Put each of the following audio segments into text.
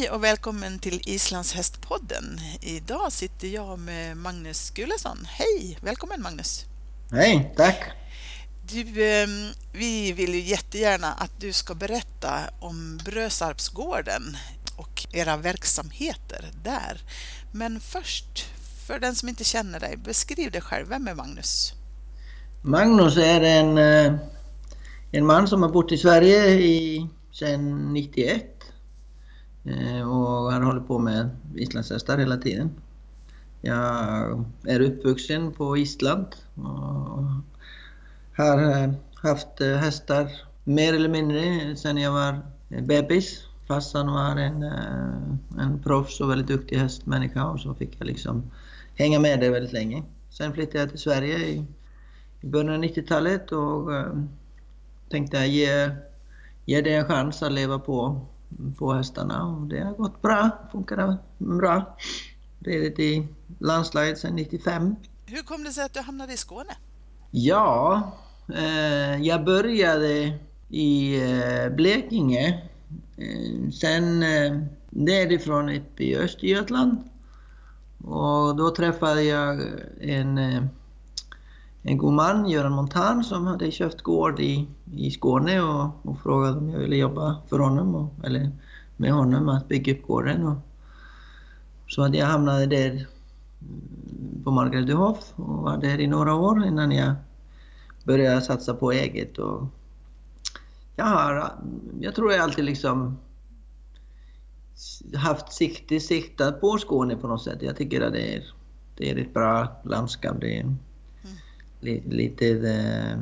Hej och välkommen till Islands hästpodden. Idag sitter jag med Magnus Gulesson. Hej, välkommen Magnus. Hej, tack. Du, ehm, vi vill ju jättegärna att du ska berätta om Brösarpsgården och era verksamheter där. Men först, för den som inte känner dig, beskriv dig själv. Vem är Magnus? Magnus är en, eh, en man som har bott i Sverige i, sedan 91 eh, Eh, och har hållit på med islandshästar hela tiden. Jag är uppvuxen på Island och har eh, haft eh, hästar mer eller mindre sedan jag var bebis. Farsan var en, en proffs och väldigt duktig hästmänniska och så fick jag liksom hänga med det väldigt länge. Sen flyttade jag till Sverige i i början av 90-talet och tänkte ge, ge det en chans att leva på, på hästarna och det har gått bra, funkar bra. Ridit i landslaget sedan 95. Hur kom det sig att du hamnade i Skåne? Ja, eh, jag började i eh, Blekinge. Eh, sen eh, därifrån upp i Östergötland. Och då träffade jag en eh, en god man, Göran Montan, som hade köpt gård i, i Skåne och, och frågade om jag ville jobba för honom, och, eller med honom, att bygga upp gården. Och, så hade jag hamnat där mm, på Margaretehof och var där i några år innan jag började satsa på eget. Och jag, har, jag tror jag alltid liksom haft sikte siktat på Skåne på något sätt. Jag tycker att det är, det är ett bra landskap. Det är, lite eh,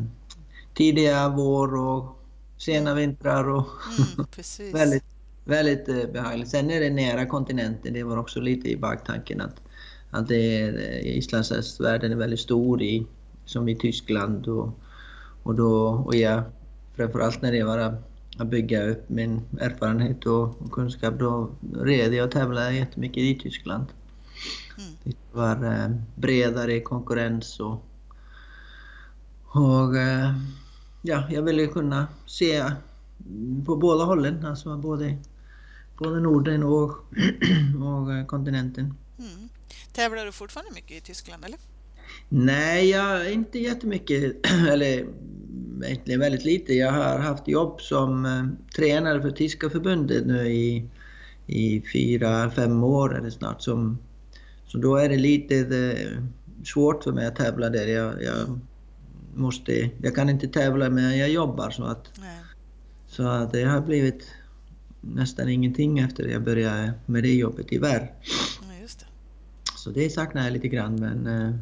tidiga vår och sena vintrar och mm, väldigt, väldigt eh, behagligt. Sen är det nära kontinenten, det var också lite i baktanken att, att det är, eh, islandshästvärlden är väldigt stor i, som i Tyskland och, och, då, och jag, framförallt när det var att bygga upp min erfarenhet och, och kunskap, då red jag och tävlade jättemycket i Tyskland. Mm. Det var eh, bredare konkurrens och och eh, ja, jag ville kunna se på båda hållen, alltså både, både Norden och, och eh, kontinenten. Mm. Tävlar du fortfarande mycket i Tyskland eller? Nej, jag, inte jättemycket, eller egentligen väldigt lite. Jag har haft jobb som eh, tränare för Tyska förbundet nu i, i fyra, fem år eller snart. Som, så då är det lite det, eh, svårt för mig att tävla där. Jag, jag måste, jag kan inte tävla men jag jobbar så att, Nej. så att det har blivit nästan ingenting efter jag började med det jobbet tyvärr. Ja, just det. Så det saknar jag lite grann men eh,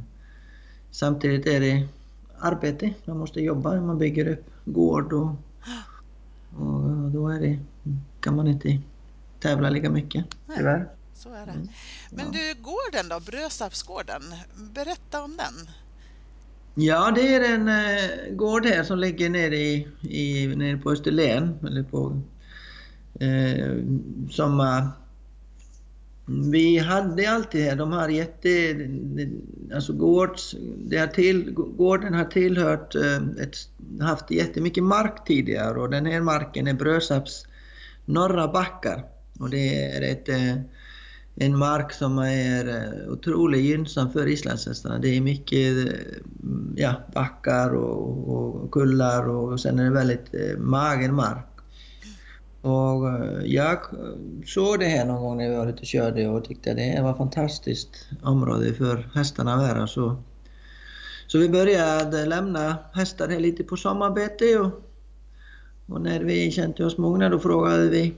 samtidigt är det arbete, man måste jobba, man bygger upp gård och, och då är det, kan man inte tävla lika mycket tyvärr. Så är det. Mm. Men du, gården då, Brösarpsgården, berätta om den. Ja, det är en eh, gård här som ligger nere, i, i, nere på Österlen. Eller på, eh, som, eh, vi hade alltid här, de har jätte... Alltså gårds, det har till, gården har tillhört, eh, ett, haft jättemycket mark tidigare och den här marken är Brösarps norra backar. Och det är ett eh, en mark som är eh, otroligt gynnsam för islandshästarna. Det är mycket eh, ja, backar och, och kullar och sen är det väldigt eh, mager mark. Och jag såg det här någon gång när vi var ute och körde och tyckte att det var ett fantastiskt område för hästarna att vara. Så, så vi började lämna hästar här lite på sommarbete och, och när vi kände oss mogna då frågade vi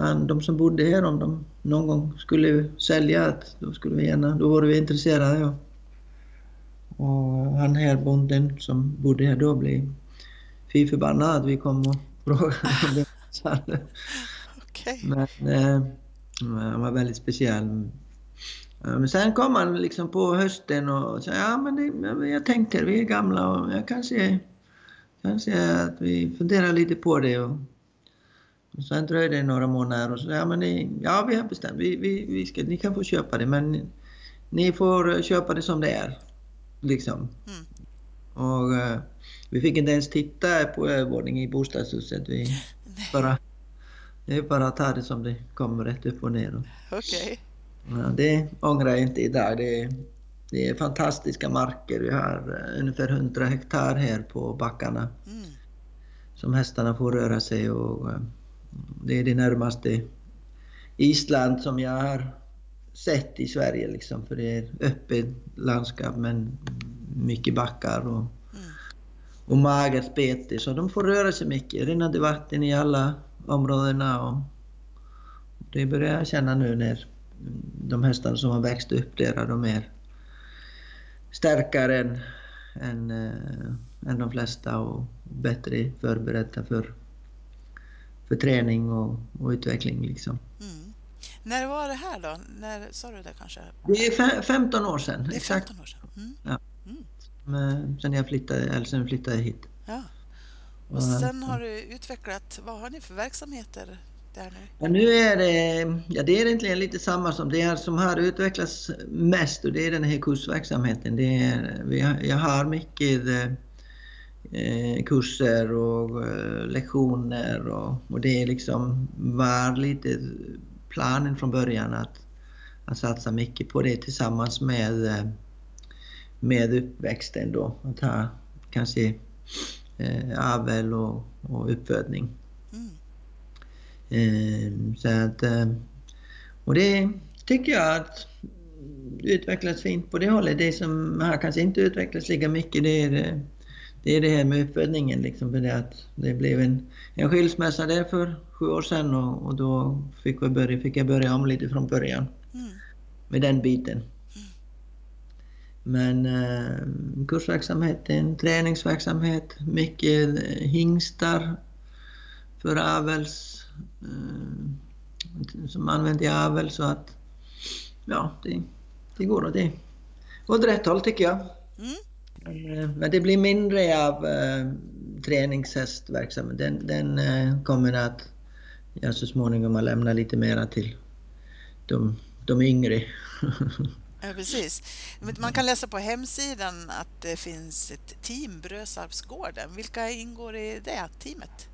han, de som bodde här, om de någon gång skulle sälja, då skulle vi gärna, då var vi intresserade. Ja. Och han här bonden som bodde här då blev fy förbannad att vi kom och frågade om det. okay. Men eh, han var väldigt speciell. Men sen kom han liksom på hösten och sa ja men det, jag tänker, vi är gamla och jag kanske, kanske att vi funderar lite på det. Och, och sen dröjde det några månader och så ja, men ni, ja vi har bestämt, vi, vi, vi ska, ni kan få köpa det men ni, ni får köpa det som det är. Liksom. Mm. Och uh, vi fick inte ens titta på övervåning i bostadshuset. Vi bara, det är bara att ta det som det kommer rätt upp och ner. Okej. Okay. Ja, det ångrar jag inte idag. Det det är fantastiska marker. Vi har eh, ungefär 100 hektar här på backarna mm. som hästarna får röra sig och eh, det är det närmaste Island som jag har sett i Sverige liksom, för det är öppet landskap men mycket backar och, mm. och magert bete så de får röra sig mycket, rinnande vatten i alla områdena och det börjar jag känna nu när de hästarna som har växt upp där, de är starkare än, än, äh, än de flesta och bättre förberedda för, för träning och, och utveckling. Liksom. Mm. När var det här då? När sa du det kanske? Det är 15 år sedan. Det är 15 år sedan. Mm. Ja. Mm. Sen jag flyttade, eller sen flyttade hit. Ja. Och sen har du utvecklat, vad har ni för verksamheter där nu? Ja, nu är det, ja, det är egentligen lite samma som det som har utvecklats mest och det är den här kursverksamheten. Det är, vi har, jag har mycket eh, kurser och eh, lektioner och, och det är liksom var lite planen från början att, att satsa mycket på det tillsammans med, eh, med uppväxten då. Att ha kanske eh, avel och, och uppfödning. Mm. Eh, så att, eh, och det tycker jag att utvecklas fint på det hållet. Det som har kanske inte utvecklats lika mycket det är eh, det, är det här med uppfödningen. Liksom, för det, att det blev en, en skilsmässa där för sju år sedan och, och då fick, vi börja, fick jag börja om lite från början mm. med den biten. Men eh, kursverksamheten, träningsverksamhet, mycket hingstar för avels eh, som använder i avel så att ja, det, det går åt det. Åt rätt håll tycker jag. Mm. Men, eh, men, det blir mindre av eh, träningshästverksamhet. Den, den eh, kommer att jag så småningom att lämna lite mera till de, de yngre. Ja, precis. Man kan läsa på hemsidan att det finns ett team, Brösarpsgården. Vilka ingår i det teamet?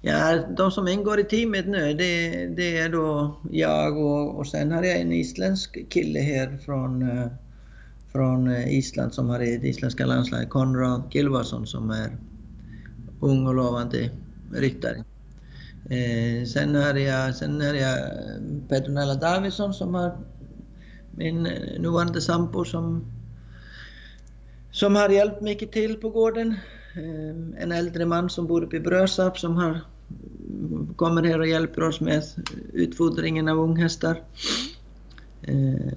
Ja, de som ingår i teamet nu, det, det är då jag och, och sen har jag en isländsk kille här från, från eh, Island som har i det isländska landslaget, Konrad Gilvason som är ung och lovande ryttare. Eh, sen har jag, sen har jag eh, Petronella Davidsson som har min eh, nuvarande sambo som, som har hjälpt mycket till på gården. Eh, en äldre man som bor uppe i Brösarp som har, mm, kommer här och hjälper oss med utfodringen av unghästar. Eh,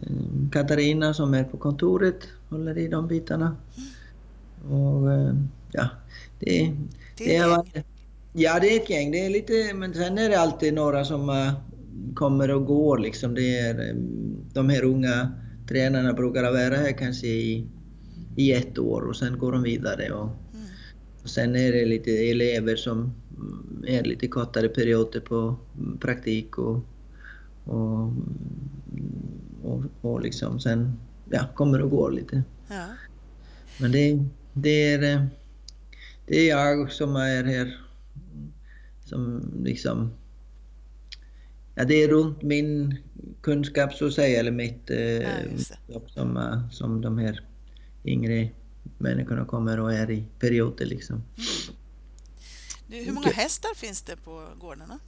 Katarina som är på kontoret håller i de bitarna. Och eh, ja, det, det är... Ja, det är ett gäng. Det är lite, men sen är det alltid några som uh, kommer och går. Liksom. Det är, de här unga tränarna brukar vara här kanske i, i ett år och sen går de vidare. Och, mm. och sen är det lite elever som är lite kortare perioder på praktik och, och, och, och liksom sen ja, kommer och går lite. Ja. Men det, det, är, eh, det är jag som är här som liksom... Ja, det är runt min kunskap så att säga, eller mitt eh, ja, som, uh, som de här yngre människorna kommer och är i perioder liksom. Mm. Du, hur många hästar finns det på gårdarna?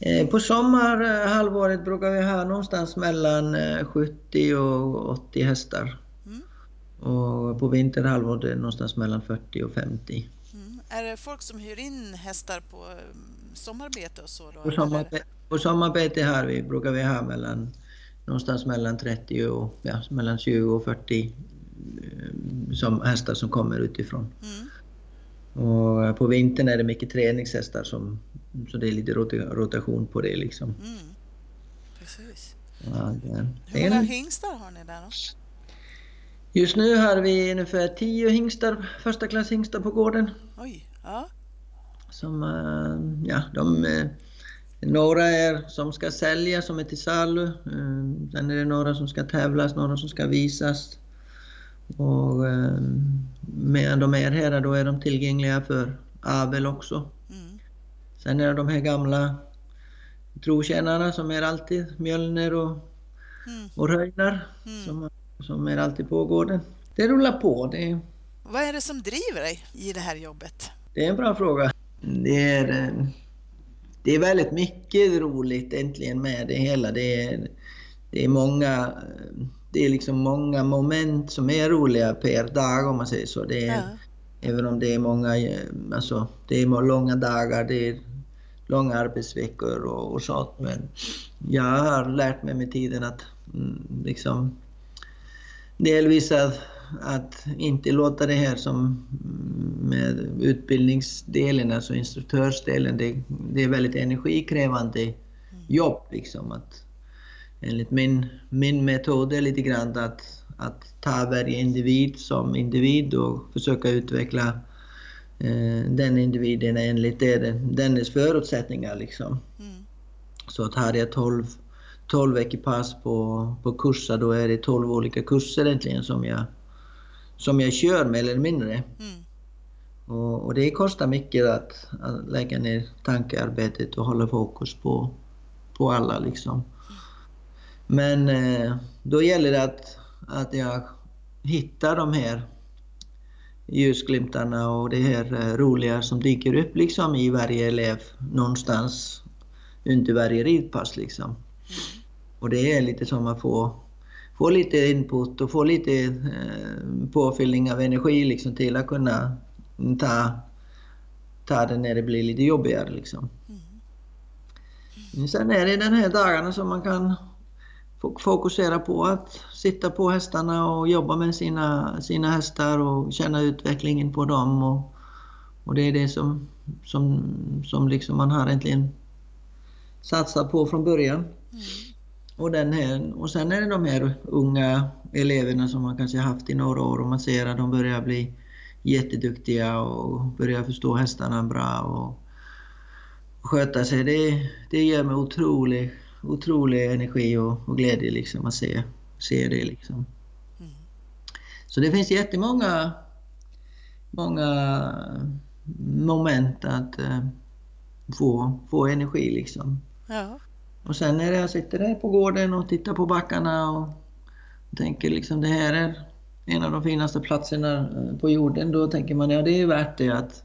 Eh, på sommarhalvåret brukar vi ha någonstans mellan 70 eh, och 80 hästar. Mm. Och på vinterhalvåret någonstans mellan 40 och 50. Är det folk som hyr in hästar på mm, sommarbete och så? Då, på, sommarbete, på sommarbete här vi, brukar vi ha mellan, någonstans mellan 30 och ja, mellan 20 och 40 eh, som hästar som kommer utifrån. Mm. Och på vintern är det mycket träningshästar som, så det är lite rotation på det liksom. Mm. Precis. Ja, det, Hur många hingstar har ni där då? Just nu har vi ungefär tio hingstar, första klass hingstar på gården. Oj, ja. Som, eh, ja, de, eh, några är som ska säljas, som är till salu. Eh, sen är det några som ska tävlas, några som ska visas. Och medan de är här då är de tillgängliga för avel också. Sen är det de här gamla trotjänarna som är alltid Mjölner och, Mm. och Röjnar Mm. som, som är alltid på gården. Det rullar på. Det, Vad är det som driver dig i det här jobbet? det är en bra fråga. Det är, det är väldigt mycket roligt äntligen med det hela. Det är, det är många det är liksom många moment som är roliga per dag om man säger så. Det är, Ja. Även om det är många, eh, alltså det är långa dagar, det är långa arbetsveckor och, och sånt. Men jag har lärt mig med tiden att mm, liksom delvis att, att inte låta det här som mm, med utbildningsdelen, alltså instruktörsdelen, det, det är väldigt energikrävande jobb liksom. Att, enligt min, min metod är lite grann att, att ta varje individ som individ och försöka utveckla eh, den individen enligt det, dennes förutsättningar. Liksom. Mm. Så att har jag 12, 12 ekipage på, på kurser, då är det 12 olika kurser egentligen som jag, som jag kör mer eller mindre. Mm. Och, och det kostar mycket att, att lägga ner tankearbetet och hålla fokus på, på alla liksom. Men eh, då gäller det att, att jag hittar de här ljusglimtarna och det här eh, roliga som dyker upp liksom i varje elev någonstans under varje ridpass liksom. Och det är lite som att få, få lite input och få lite eh, påfyllning av energi liksom till att kunna ta, ta det när det blir lite jobbigare liksom. Sen är det den här dagarna som man kan fokusera på att sitta på hästarna och jobba med sina, sina hästar och känna utvecklingen på dem. Och, och det är det som, som, som liksom man har egentligen satsat på från början. Mm. Och, den här, och sen är det de här unga eleverna som man kanske haft i några år och man ser att de börjar bli jätteduktiga och börjar förstå hästarna bra och sköta sig. Det, det ger mig otrolig, otrolig energi och, och glädje liksom att se, se det. Liksom. Mm. Så det finns jättemånga många moment att eh, få, få energi liksom. Ja. Och sen när jag sitter där på gården och tittar på backarna och tänker liksom det här är en av de finaste platserna eh, på jorden, då tänker man ja det är värt det att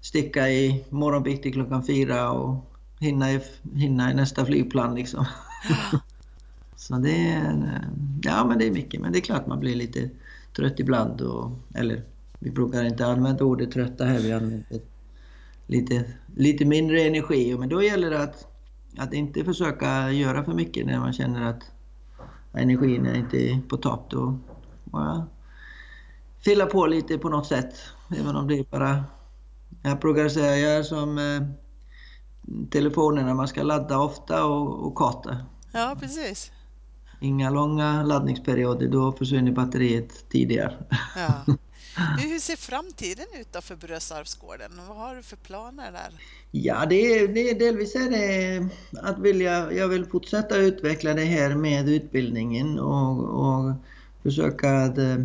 sticka i morgonbitti klockan fyra och hinna i, hinna i nästa flygplan liksom. Så det är, ja men det är mycket, men det är klart man blir lite trött ibland och, eller vi brukar inte använda ordet trötta här, vi använder lite, lite mindre energi, men då gäller det att att inte försöka göra för mycket när man känner att energin är inte på topp. Då bara fylla på lite på något sätt. Även om det är bara... Jag brukar säga jag är som eh, telefonerna, man ska ladda ofta och, och korta. ja, precis. Inga långa laddningsperioder, då försvinner batteriet tidigare. Ja. Hur ser framtiden ut då för Brösarpsgården? Vad har du för planer där? Ja, det är, det är delvis är det att vilja, jag vill fortsätta utveckla det här med utbildningen och, och försöka att, eh,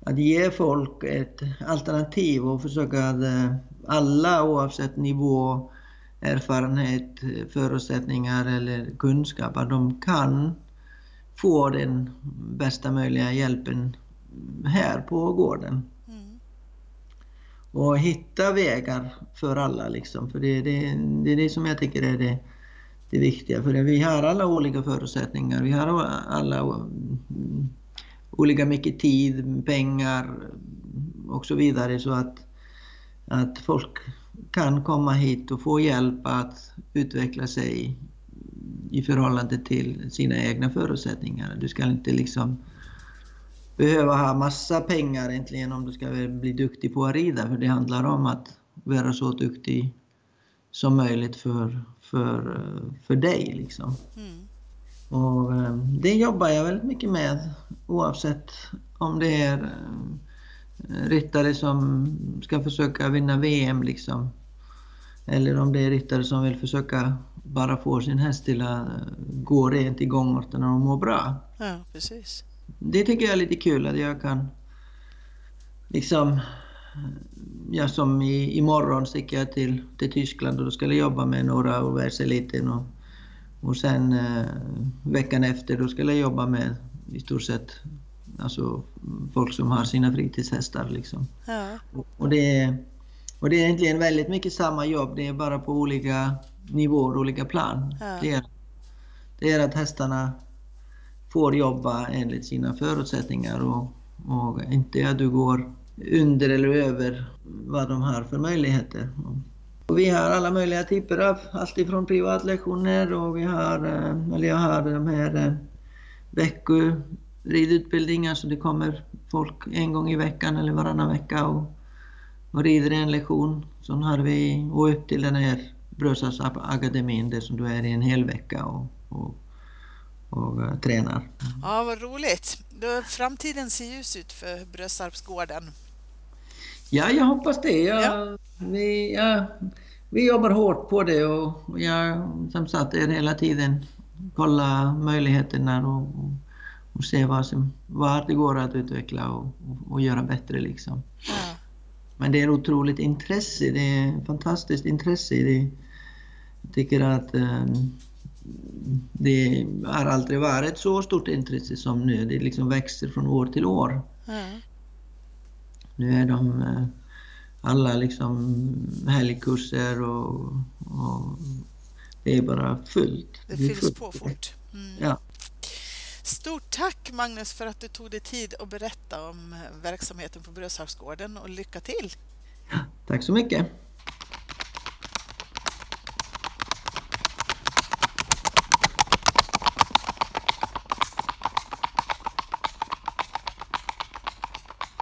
att ge folk ett alternativ och försöka att eh, alla oavsett nivå, erfarenhet, förutsättningar eller kunskap, att de kan få den bästa möjliga hjälpen här på gården Mm. och hitta vägar för alla. Liksom. För det, det, det är det som jag tycker är det, det viktiga. För vi har alla olika förutsättningar. Vi har alla mm, olika mycket tid, pengar och så vidare. Så att, att folk kan komma hit och få hjälp att utveckla sig i förhållande till sina egna förutsättningar. Du ska inte liksom behöva ha massa pengar egentligen om du ska bli duktig på att rida. För det handlar om att vara så duktig som möjligt för, för, för dig. Liksom. Mm. Och eh, det jobbar jag väldigt mycket med oavsett om det är eh, ryttare som ska försöka vinna VM liksom. Eller om det är ryttare som vill försöka bara få sin häst till att gå rent i gångarterna och må bra Ja, precis. det tycker jag är lite kul att jag kan liksom ja, som i, imorgon sticker jag till, till Tyskland och då ska jag jobba med några av världseliten och, och sen eh, veckan efter då ska jag jobba med i stort sett alltså, folk som har sina fritidshästar. Liksom. Ja. Och, det är, och det är egentligen väldigt mycket samma jobb, det är bara på olika nivåer, olika plan. Ja. Det, är, det är att hästarna får jobba enligt sina förutsättningar och, och inte att du går under eller över vad de har för möjligheter. Och vi har alla möjliga typer av, allt ifrån privatlektioner och vi har, eh, eller jag har de här eh, veckoridutbildningar så det kommer folk en gång i veckan eller varannan vecka och, och rider en lektion. Så har vi, och upp till den här Brösarpsakademin där som du är i en hel vecka och, och, och uh, tränar. ja, vad roligt. Då, framtiden ser ljus ut för Brösarpsgården. Ja, jag hoppas det. Jag, Ja. vi, ja, vi jobbar hårt på det och och jag som sagt är hela tiden kolla möjligheterna och, och, se vad, som, vad det går att utveckla och, och, och göra bättre. Liksom. Ja. Men det är otroligt intresse, det är fantastiskt intresse. Det, jag tycker att eh, det har aldrig varit så stort intresse som nu. Det liksom växer från år till år. Ja. Nu är de eh, alla liksom helgkurser och, och det är bara fullt. Det är fylls fullt. på fort. Mm. Ja. Stort tack Magnus för att du tog dig tid att berätta om eh, verksamheten på Brösarpsgården och lycka till! Tack så mycket.